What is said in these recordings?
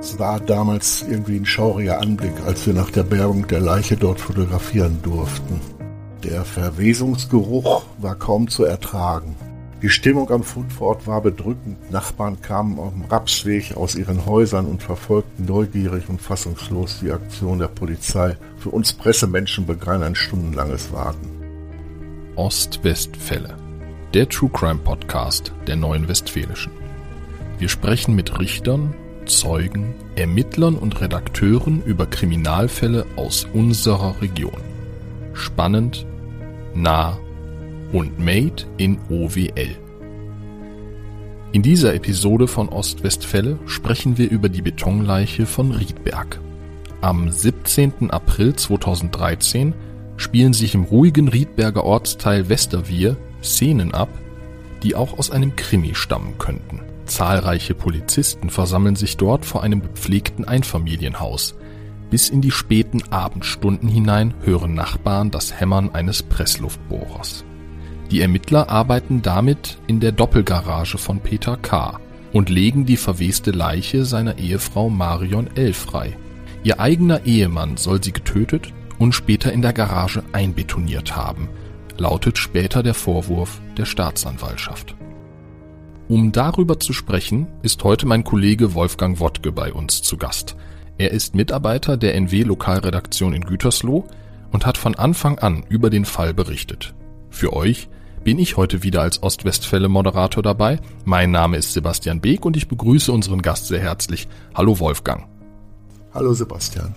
Es war damals irgendwie ein schauriger Anblick, als wir nach der Bergung der Leiche dort fotografieren durften. Der Verwesungsgeruch war kaum zu ertragen. Die Stimmung am Fundort war bedrückend. Nachbarn kamen auf dem Rapsweg aus ihren Häusern und verfolgten neugierig und fassungslos die Aktion der Polizei. Für uns Pressemenschen begann ein stundenlanges Warten. Ostwestfälle, der True Crime Podcast der Neuen Westfälischen. Wir sprechen mit Richtern, Zeugen, Ermittlern und Redakteuren über Kriminalfälle aus unserer Region. Spannend, nah und Made in OWL. In dieser Episode von Ostwestfälle sprechen wir über die Betonleiche von Riedberg. Am 17. April 2013 spielen sich im ruhigen Riedberger Ortsteil Westerwier Szenen ab, die auch aus einem Krimi stammen könnten. Zahlreiche Polizisten versammeln sich dort vor einem gepflegten Einfamilienhaus. Bis in die späten Abendstunden hinein hören Nachbarn das Hämmern eines Pressluftbohrers. Die Ermittler arbeiten damit in der Doppelgarage von Peter K. und legen die verweste Leiche seiner Ehefrau Marion L. frei. Ihr eigener Ehemann soll sie getötet und später in der Garage einbetoniert haben, lautet später der Vorwurf der Staatsanwaltschaft. Um darüber zu sprechen, ist heute mein Kollege Wolfgang Wottke bei uns zu Gast. Er ist Mitarbeiter der NW Lokalredaktion in Gütersloh und hat von Anfang an über den Fall berichtet. Für euch bin ich heute wieder als Ostwestfälle Moderator dabei. Mein Name ist Sebastian Beek und ich begrüße unseren Gast sehr herzlich. Hallo Wolfgang. Hallo Sebastian.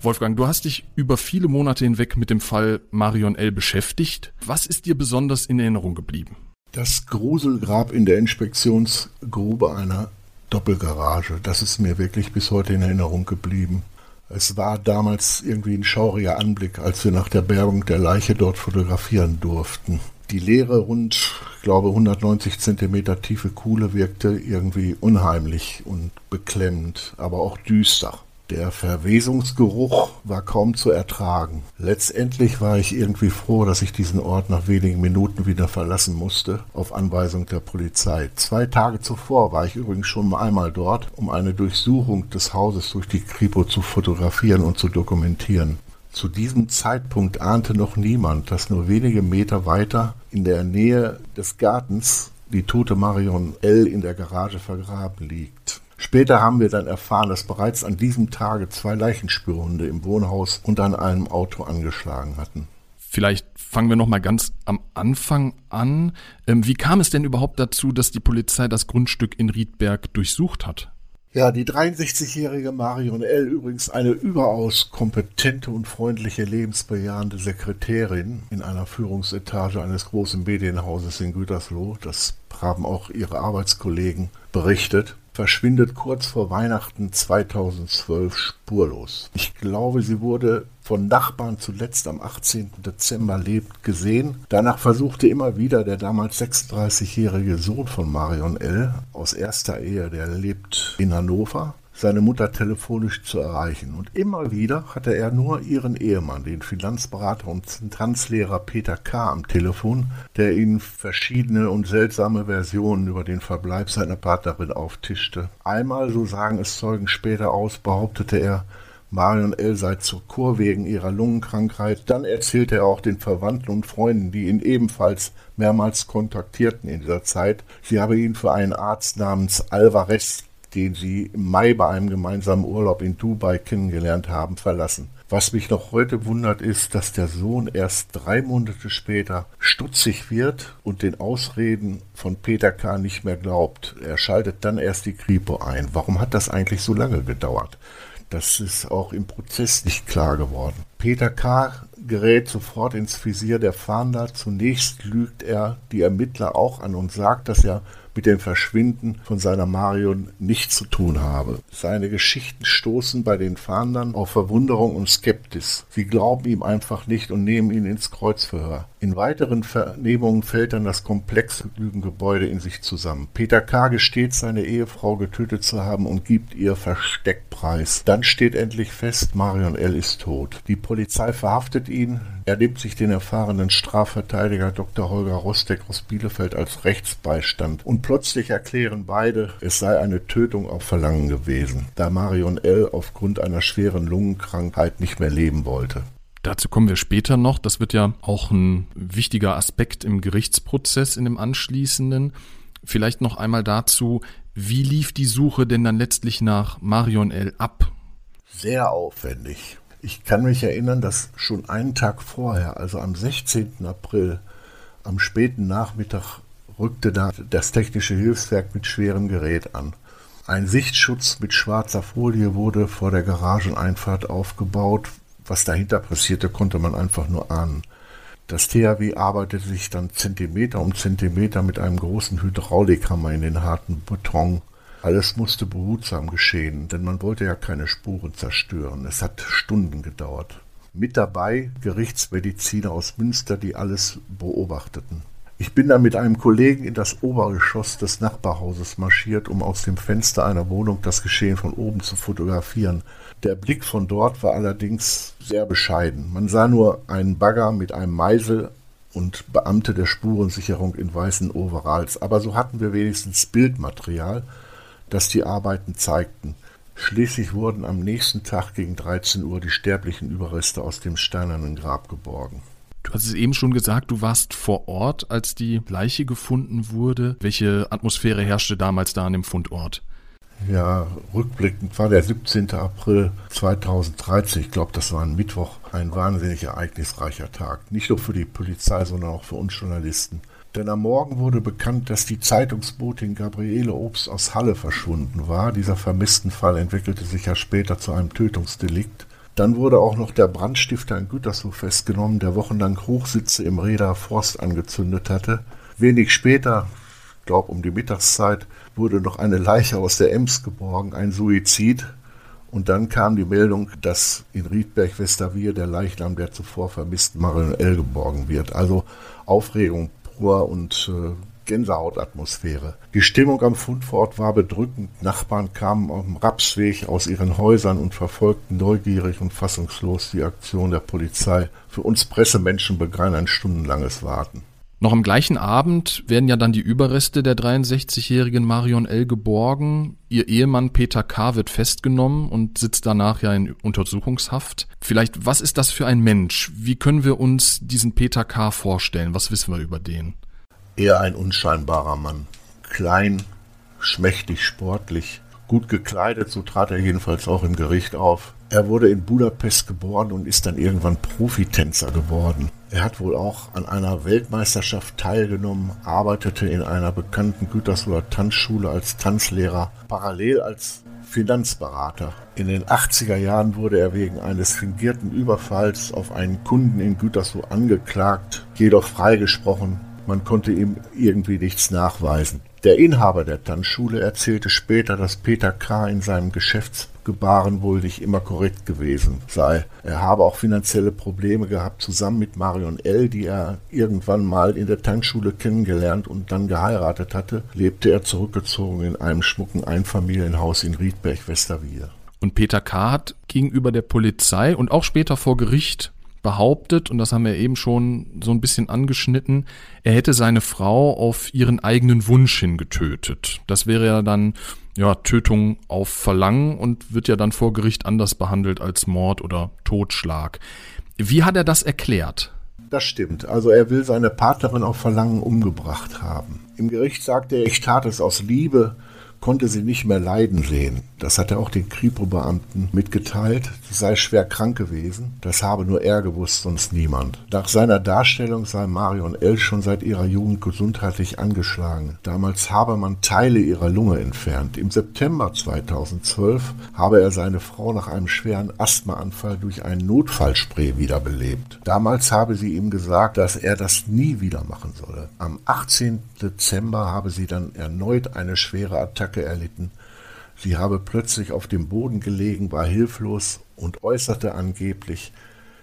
Wolfgang, du hast dich über viele Monate hinweg mit dem Fall Marion L. beschäftigt. Was ist dir besonders in Erinnerung geblieben? Das Gruselgrab in der Inspektionsgrube einer Doppelgarage, das ist mir wirklich bis heute in Erinnerung geblieben. Es war damals irgendwie ein schauriger Anblick, als wir nach der Bergung der Leiche dort fotografieren durften. Die leere, rund, ich glaube 190 Zentimeter tiefe Kuhle wirkte irgendwie unheimlich und beklemmend, aber auch düster. Der Verwesungsgeruch war kaum zu ertragen. Letztendlich war ich irgendwie froh, dass ich diesen Ort nach wenigen Minuten wieder verlassen musste, auf Anweisung der Polizei. Zwei Tage zuvor war ich übrigens schon einmal dort, um eine Durchsuchung des Hauses durch die Kripo zu fotografieren und zu dokumentieren. Zu diesem Zeitpunkt ahnte noch niemand, dass nur wenige Meter weiter in der Nähe des Gartens die tote Marion L. in der Garage vergraben liegt. Später haben wir dann erfahren, dass bereits an diesem Tage zwei Leichenspürhunde im Wohnhaus und an einem Auto angeschlagen hatten. Vielleicht fangen wir noch mal ganz am Anfang an. Ähm, wie kam es denn überhaupt dazu, dass die Polizei das Grundstück in Riedberg durchsucht hat? Ja, die 63-jährige Marion L. übrigens eine überaus kompetente und freundliche, lebensbejahende Sekretärin in einer Führungsetage eines großen Medienhauses in Gütersloh. Das haben auch ihre Arbeitskollegen berichtet verschwindet kurz vor Weihnachten 2012 spurlos. Ich glaube, sie wurde von Nachbarn zuletzt am 18. Dezember lebt gesehen. Danach versuchte immer wieder der damals 36-jährige Sohn von Marion L. aus erster Ehe, der lebt in Hannover, seine Mutter telefonisch zu erreichen. Und immer wieder hatte er nur ihren Ehemann, den Finanzberater und Tanzlehrer Peter K. am Telefon, der ihnen verschiedene und seltsame Versionen über den Verbleib seiner Partnerin auftischte. Einmal, so sagen es Zeugen später aus, behauptete er, Marion L. sei zur Kur wegen ihrer Lungenkrankheit. Dann erzählte er auch den Verwandten und Freunden, die ihn ebenfalls mehrmals kontaktierten in dieser Zeit, sie habe ihn für einen Arzt namens Alvarez den sie im Mai bei einem gemeinsamen Urlaub in Dubai kennengelernt haben, verlassen. Was mich noch heute wundert, ist, dass der Sohn erst drei Monate später stutzig wird und den Ausreden von Peter K. nicht mehr glaubt. Er schaltet dann erst die Kripo ein. Warum hat das eigentlich so lange gedauert? Das ist auch im Prozess nicht klar geworden. Peter K. gerät sofort ins Visier der Fahnder. Zunächst lügt er die Ermittler auch an und sagt, dass er mit dem Verschwinden von seiner Marion nichts zu tun habe. Seine Geschichten stoßen bei den Fahndern auf Verwunderung und Skeptis. Sie glauben ihm einfach nicht und nehmen ihn ins Kreuzverhör. In weiteren Vernehmungen fällt dann das komplexe Lügengebäude in sich zusammen. Peter K. gesteht, seine Ehefrau getötet zu haben und gibt ihr Versteckpreis. Dann steht endlich fest, Marion L. ist tot. Die Polizei verhaftet ihn, Er nimmt sich den erfahrenen Strafverteidiger Dr. Holger Rostek aus Bielefeld als Rechtsbeistand und plötzlich erklären beide, es sei eine Tötung auf Verlangen gewesen, da Marion L. aufgrund einer schweren Lungenkrankheit nicht mehr leben wollte. Dazu kommen wir später noch. Das wird ja auch ein wichtiger Aspekt im Gerichtsprozess in dem anschließenden. Vielleicht noch einmal dazu, wie lief die Suche denn dann letztlich nach Marion L. ab? Sehr aufwendig. Ich kann mich erinnern, dass schon einen Tag vorher, also am 16. April, am späten Nachmittag, rückte da das technische Hilfswerk mit schwerem Gerät an. Ein Sichtschutz mit schwarzer Folie wurde vor der Garageneinfahrt aufgebaut. Was dahinter passierte, konnte man einfach nur ahnen. Das THW arbeitete sich dann Zentimeter um Zentimeter mit einem großen Hydraulikhammer in den harten Beton. Alles musste behutsam geschehen, denn man wollte ja keine Spuren zerstören. Es hat Stunden gedauert. Mit dabei Gerichtsmediziner aus Münster, die alles beobachteten. Ich bin dann mit einem Kollegen in das Obergeschoss des Nachbarhauses marschiert, um aus dem Fenster einer Wohnung das Geschehen von oben zu fotografieren. Der Blick von dort war allerdings sehr bescheiden. Man sah nur einen Bagger mit einem Meisel und Beamte der Spurensicherung in weißen Overalls. Aber so hatten wir wenigstens Bildmaterial, das die Arbeiten zeigten. Schließlich wurden am nächsten Tag gegen 13 Uhr die sterblichen Überreste aus dem steinernen Grab geborgen. Du hast es eben schon gesagt, du warst vor Ort, als die Leiche gefunden wurde. Welche Atmosphäre herrschte damals da an dem Fundort? Ja, rückblickend war der 17. April 2013, ich glaube, das war ein Mittwoch, ein wahnsinnig ereignisreicher Tag. Nicht nur für die Polizei, sondern auch für uns Journalisten. Denn am Morgen wurde bekannt, dass die Zeitungsbotin Gabriele Obst aus Halle verschwunden war. Dieser vermissten Fall entwickelte sich ja später zu einem Tötungsdelikt. Dann wurde auch noch der Brandstifter in Gütersloh festgenommen, der wochenlang Hochsitze im Reda Forst angezündet hatte. Wenig später, ich glaube um die Mittagszeit, wurde noch eine Leiche aus der Ems geborgen, ein Suizid. Und dann kam die Meldung, dass in Riedberg-Westerwier der Leichnam der zuvor vermissten Marion L. geborgen wird. Also Aufregung pur und äh, Gänsehautatmosphäre. Die Stimmung am Fundort war bedrückend. Nachbarn kamen auf dem Rapsweg aus ihren Häusern und verfolgten neugierig und fassungslos die Aktion der Polizei. Für uns Pressemenschen begann ein stundenlanges Warten. Noch am gleichen Abend werden ja dann die Überreste der 63-jährigen Marion L. geborgen. Ihr Ehemann Peter K. wird festgenommen und sitzt danach ja in Untersuchungshaft. Vielleicht, was ist das für ein Mensch? Wie können wir uns diesen Peter K. vorstellen? Was wissen wir über den? Eher ein unscheinbarer Mann. Klein, schmächtig, sportlich, gut gekleidet, so trat er jedenfalls auch im Gericht auf. Er wurde in Budapest geboren und ist dann irgendwann Profitänzer geworden. Er hat wohl auch an einer Weltmeisterschaft teilgenommen, arbeitete in einer bekannten Gütersloher Tanzschule als Tanzlehrer, parallel als Finanzberater. In den 80er Jahren wurde er wegen eines fingierten Überfalls auf einen Kunden in Gütersloh angeklagt, jedoch freigesprochen. Man konnte ihm irgendwie nichts nachweisen. Der Inhaber der Tanzschule erzählte später, dass Peter K. in seinem Geschäftsgebaren wohl nicht immer korrekt gewesen sei. Er habe auch finanzielle Probleme gehabt, zusammen mit Marion L., die er irgendwann mal in der Tanzschule kennengelernt und dann geheiratet hatte, lebte er zurückgezogen in einem schmucken Einfamilienhaus in Riedberg-Westerwier. Und Peter K. hat gegenüber der Polizei und auch später vor Gericht behauptet, und das haben wir eben schon so ein bisschen angeschnitten, er hätte seine Frau auf ihren eigenen Wunsch hin getötet. Das wäre ja dann ja, Tötung auf Verlangen und wird ja dann vor Gericht anders behandelt als Mord oder Totschlag. Wie hat er das erklärt? Das stimmt. Also er will seine Partnerin auf Verlangen umgebracht haben. Im Gericht sagte er, ich tat es aus Liebe konnte sie nicht mehr leiden sehen. Das hat er auch den Kripo-Beamten mitgeteilt. Sie sei schwer krank gewesen. Das habe nur er gewusst, sonst niemand. Nach seiner Darstellung sei Marion L. schon seit ihrer Jugend gesundheitlich angeschlagen. Damals habe man Teile ihrer Lunge entfernt. Im September 2012 habe er seine Frau nach einem schweren Asthmaanfall durch einen Notfallspray wiederbelebt. Damals habe sie ihm gesagt, dass er das nie wieder machen solle. Am 18. Dezember habe sie dann erneut eine schwere Attacke Attacke erlitten. Sie habe plötzlich auf dem Boden gelegen, war hilflos und äußerte angeblich,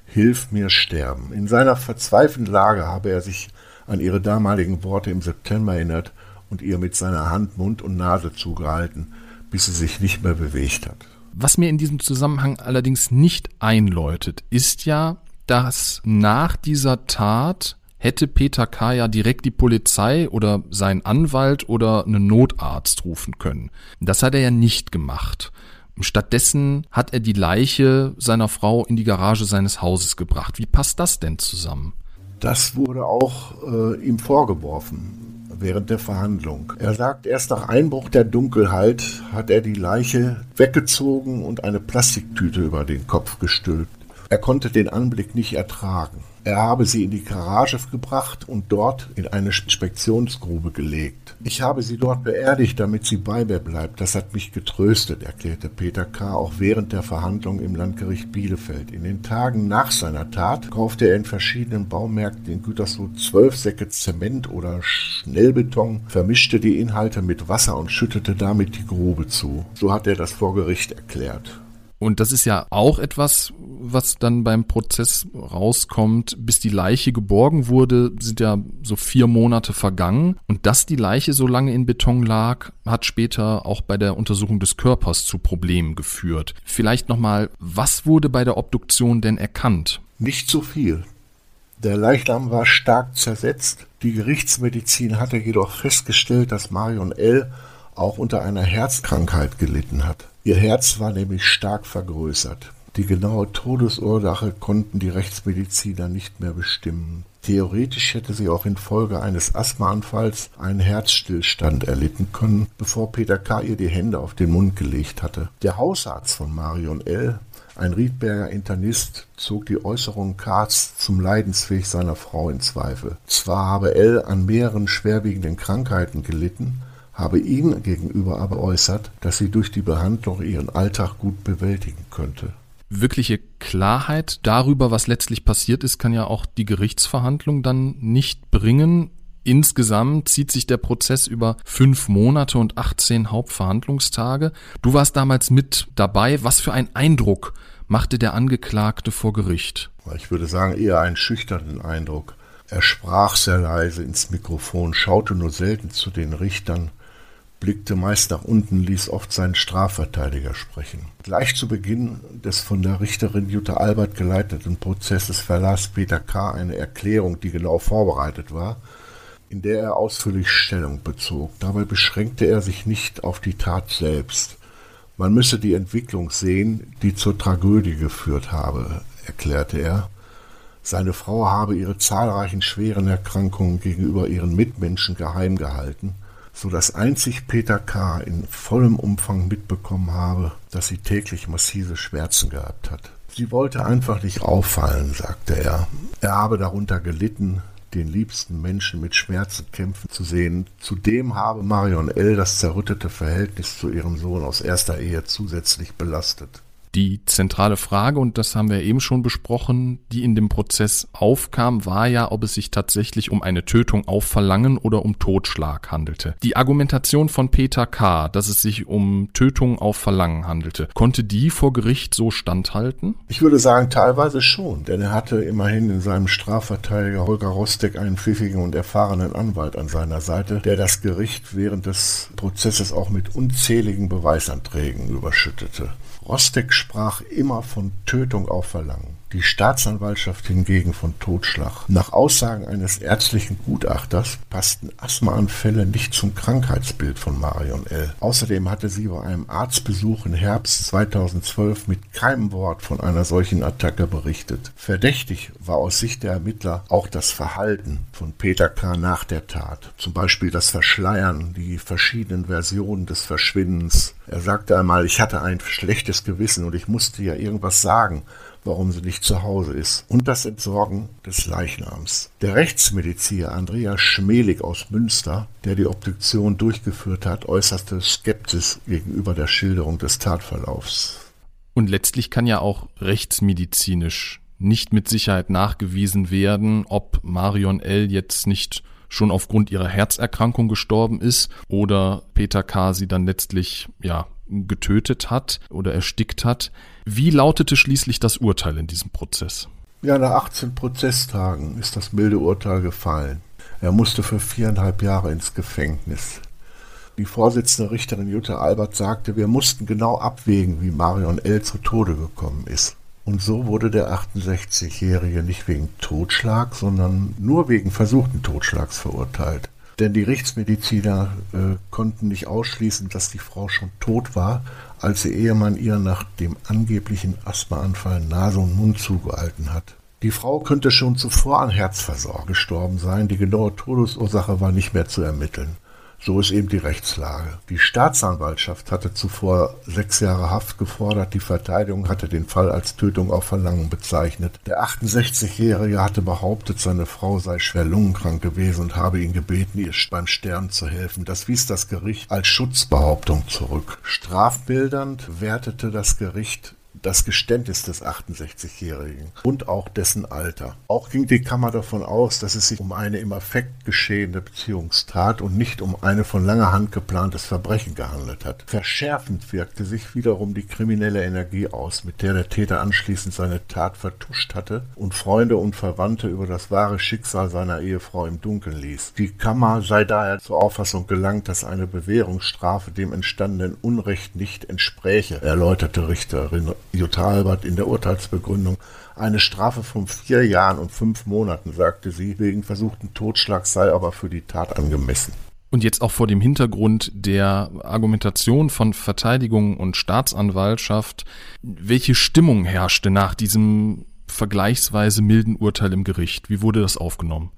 Hilf mir sterben. In seiner verzweifelten Lage habe er sich an ihre damaligen Worte im September erinnert und ihr mit seiner Hand Mund und Nase zugehalten, bis sie sich nicht mehr bewegt hat. Was mir in diesem Zusammenhang allerdings nicht einläutet, ist ja, dass nach dieser Tat hätte Peter K. ja direkt die Polizei oder sein Anwalt oder einen Notarzt rufen können. Das hat er ja nicht gemacht. Stattdessen hat er die Leiche seiner Frau in die Garage seines Hauses gebracht. Wie passt das denn zusammen? Das wurde auch äh, ihm vorgeworfen während der Verhandlung. Er sagt, erst nach Einbruch der Dunkelheit hat er die Leiche weggezogen und eine Plastiktüte über den Kopf gestülpt. Er konnte den Anblick nicht ertragen. Er habe sie in die Garage gebracht und dort in eine Inspektionsgrube gelegt. Ich habe sie dort beerdigt, damit sie bei mir bleibt. Das hat mich getröstet, erklärte Peter K. auch während der Verhandlung im Landgericht Bielefeld. In den Tagen nach seiner Tat kaufte er in verschiedenen Baumärkten in Gütersloh zwölf Säcke Zement oder Schnellbeton, vermischte die Inhalte mit Wasser und schüttete damit die Grube zu. So hat er das vor Gericht erklärt. Und das ist ja auch etwas, was dann beim Prozess rauskommt. Bis die Leiche geborgen wurde, sind ja so vier Monate vergangen. Und dass die Leiche so lange in Beton lag, hat später auch bei der Untersuchung des Körpers zu Problemen geführt. Vielleicht nochmal, was wurde bei der Obduktion denn erkannt? Nicht zu viel. Der Leichnam war stark zersetzt. Die Gerichtsmedizin hatte jedoch festgestellt, dass Marion L. auch unter einer Herzkrankheit gelitten hat. Ihr Herz war nämlich stark vergrößert. Die genaue Todesursache konnten die Rechtsmediziner nicht mehr bestimmen. Theoretisch hätte sie auch infolge eines Asthmaanfalls einen Herzstillstand erlitten können, bevor Peter K. ihr die Hände auf den Mund gelegt hatte. Der Hausarzt von Marion L., ein Riedberger Internist, zog die Äußerung Karts zum Leidensweg seiner Frau in Zweifel. Zwar habe L. an mehreren schwerwiegenden Krankheiten gelitten, habe ihm gegenüber aber äußert, dass sie durch die Behandlung ihren Alltag gut bewältigen könnte. Wirkliche Klarheit darüber, was letztlich passiert ist, kann ja auch die Gerichtsverhandlung dann nicht bringen. Insgesamt zieht sich der Prozess über fünf Monate und 18 Hauptverhandlungstage. Du warst damals mit dabei. Was für ein Eindruck machte der Angeklagte vor Gericht? Ich würde sagen, eher einen schüchternen Eindruck. Er sprach sehr leise ins Mikrofon, schaute nur selten zu den Richtern blickte meist nach unten, ließ oft seinen Strafverteidiger sprechen. Gleich zu Beginn des von der Richterin Jutta Albert geleiteten Prozesses verlas Peter K. eine Erklärung, die genau vorbereitet war, in der er ausführlich Stellung bezog. Dabei beschränkte er sich nicht auf die Tat selbst. Man müsse die Entwicklung sehen, die zur Tragödie geführt habe, erklärte er. Seine Frau habe ihre zahlreichen schweren Erkrankungen gegenüber ihren Mitmenschen geheim gehalten – so dass einzig Peter K. in vollem Umfang mitbekommen habe, dass sie täglich massive Schmerzen gehabt hat. Sie wollte einfach nicht auffallen, sagte er. Er habe darunter gelitten, den liebsten Menschen mit Schmerzen kämpfen zu sehen. Zudem habe Marion L. das zerrüttete Verhältnis zu ihrem Sohn aus erster Ehe zusätzlich belastet. Die zentrale Frage, und das haben wir eben schon besprochen, die in dem Prozess aufkam, war ja, ob es sich tatsächlich um eine Tötung auf Verlangen oder um Totschlag handelte. Die Argumentation von Peter K., dass es sich um Tötung auf Verlangen handelte, konnte die vor Gericht so standhalten? Ich würde sagen, teilweise schon, denn er hatte immerhin in seinem Strafverteidiger Holger Rostek einen pfiffigen und erfahrenen Anwalt an seiner Seite, der das Gericht während des Prozesses auch mit unzähligen Beweisanträgen überschüttete. Rostek sprach immer von Tötung auf Verlangen die Staatsanwaltschaft hingegen von Totschlag. Nach Aussagen eines ärztlichen Gutachters passten Asthmaanfälle nicht zum Krankheitsbild von Marion L. Außerdem hatte sie bei einem Arztbesuch im Herbst 2012 mit keinem Wort von einer solchen Attacke berichtet. Verdächtig war aus Sicht der Ermittler auch das Verhalten von Peter K. nach der Tat. Zum Beispiel das Verschleiern, die verschiedenen Versionen des Verschwindens. Er sagte einmal, ich hatte ein schlechtes Gewissen und ich musste ja irgendwas sagen warum sie nicht zu Hause ist, und das Entsorgen des Leichnams. Der Rechtsmediziner Andreas Schmelig aus Münster, der die Obduktion durchgeführt hat, äußerte Skepsis gegenüber der Schilderung des Tatverlaufs. Und letztlich kann ja auch rechtsmedizinisch nicht mit Sicherheit nachgewiesen werden, ob Marion L. jetzt nicht schon aufgrund ihrer Herzerkrankung gestorben ist oder Peter K. sie dann letztlich ja getötet hat oder erstickt hat. Wie lautete schließlich das Urteil in diesem Prozess? Ja, nach 18 Prozesstagen ist das milde Urteil gefallen. Er musste für viereinhalb Jahre ins Gefängnis. Die Vorsitzende Richterin Jutta Albert sagte, wir mussten genau abwägen, wie Marion L. zu Tode gekommen ist. Und so wurde der 68-Jährige nicht wegen Totschlag, sondern nur wegen versuchten Totschlags verurteilt. Denn die Rechtsmediziner äh, konnten nicht ausschließen, dass die Frau schon tot war, als ihr Ehemann ihr nach dem angeblichen Asthmaanfall Nase und Mund zugehalten hat. Die Frau könnte schon zuvor an Herzversorgung gestorben sein, die genaue Todesursache war nicht mehr zu ermitteln. So ist eben die Rechtslage. Die Staatsanwaltschaft hatte zuvor sechs Jahre Haft gefordert. Die Verteidigung hatte den Fall als Tötung auf Verlangen bezeichnet. Der 68-Jährige hatte behauptet, seine Frau sei schwer lungenkrank gewesen und habe ihn gebeten, ihr beim Sterben zu helfen. Das wies das Gericht als Schutzbehauptung zurück. Strafmildernd wertete das Gericht das Geständnis des 68-Jährigen und auch dessen Alter. Auch ging die Kammer davon aus, dass es sich um eine im Affekt geschehene Beziehungstat und nicht um eine von langer Hand geplantes Verbrechen gehandelt hat. Verschärfend wirkte sich wiederum die kriminelle Energie aus, mit der der Täter anschließend seine Tat vertuscht hatte und Freunde und Verwandte über das wahre Schicksal seiner Ehefrau im Dunkeln ließ. Die Kammer sei daher zur Auffassung gelangt, dass eine Bewährungsstrafe dem entstandenen Unrecht nicht entspräche, erläuterte Richterin Jutta Albert in der Urteilsbegründung. Eine Strafe von vier Jahren und fünf Monaten, sagte sie, wegen versuchten Totschlags sei aber für die Tat angemessen. Und jetzt auch vor dem Hintergrund der Argumentation von Verteidigung und Staatsanwaltschaft, welche Stimmung herrschte nach diesem vergleichsweise milden Urteil im Gericht? Wie wurde das aufgenommen?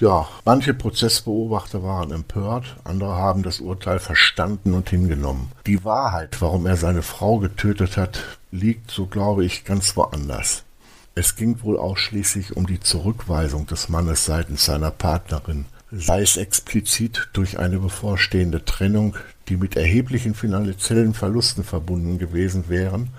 Ja, manche Prozessbeobachter waren empört, andere haben das Urteil verstanden und hingenommen. Die Wahrheit, warum er seine Frau getötet hat, liegt, so glaube ich, ganz woanders. Es ging wohl ausschließlich um die Zurückweisung des Mannes seitens seiner Partnerin, sei es explizit durch eine bevorstehende Trennung, die mit erheblichen finanziellen Verlusten verbunden gewesen wären,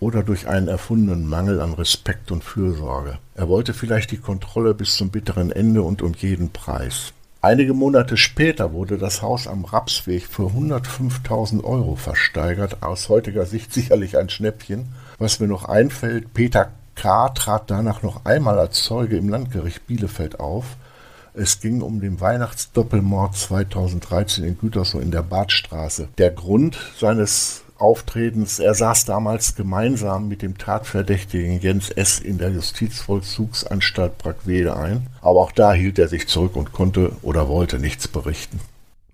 oder durch einen erfundenen Mangel an Respekt und Fürsorge. Er wollte vielleicht die Kontrolle bis zum bitteren Ende und um jeden Preis. Einige Monate später wurde das Haus am Rapsweg für 105.000 Euro versteigert, aus heutiger Sicht sicherlich ein Schnäppchen. Was mir noch einfällt, Peter K. trat danach noch einmal als Zeuge im Landgericht Bielefeld auf. Es ging um den Weihnachtsdoppelmord 2013 in Gütersloh in der Badstraße. Der Grund seines Auftretens. Er saß damals gemeinsam mit dem Tatverdächtigen Jens S. in der Justizvollzugsanstalt Brackwede ein. Aber auch da hielt er sich zurück und konnte oder wollte nichts berichten.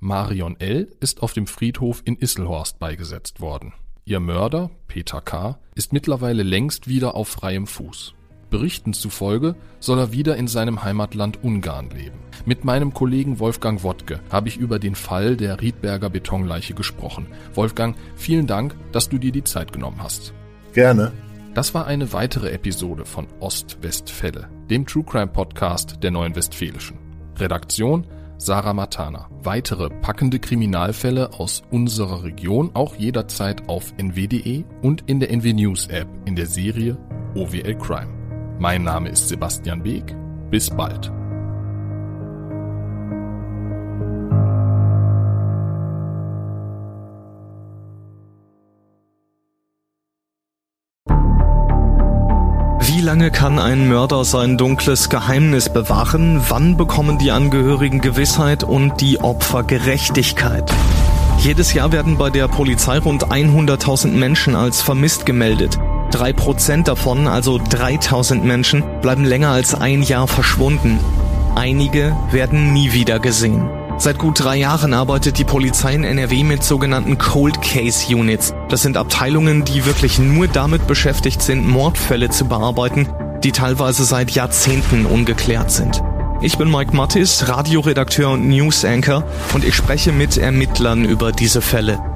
Marion L. ist auf dem Friedhof in Isselhorst beigesetzt worden. Ihr Mörder, Peter K., ist mittlerweile längst wieder auf freiem Fuß. Berichten zufolge soll er wieder in seinem Heimatland Ungarn leben. Mit meinem Kollegen Wolfgang Wodke habe ich über den Fall der Riedberger Betonleiche gesprochen. Wolfgang, vielen Dank, dass du dir die Zeit genommen hast. Gerne. Das war eine weitere Episode von Ost-Westfälle, dem True Crime Podcast der Neuen Westfälischen. Redaktion Sarah Matana. Weitere packende Kriminalfälle aus unserer Region auch jederzeit auf nw.de und in der NW News App in der Serie OWL Crime. Mein Name ist Sebastian Beek. Bis bald. Wie lange kann ein Mörder sein dunkles Geheimnis bewahren? Wann bekommen die Angehörigen Gewissheit und die Opfer Gerechtigkeit? Jedes Jahr werden bei der Polizei rund 100.000 Menschen als vermisst gemeldet. Drei Prozent davon, also 3000 Menschen, bleiben länger als ein Jahr verschwunden. Einige werden nie wieder gesehen. Seit gut drei Jahren arbeitet die Polizei in NRW mit sogenannten Cold Case Units. Das sind Abteilungen, die wirklich nur damit beschäftigt sind, Mordfälle zu bearbeiten, die teilweise seit Jahrzehnten ungeklärt sind. Ich bin Mike Mattis, Radioredakteur und News Anchor und ich spreche mit Ermittlern über diese Fälle.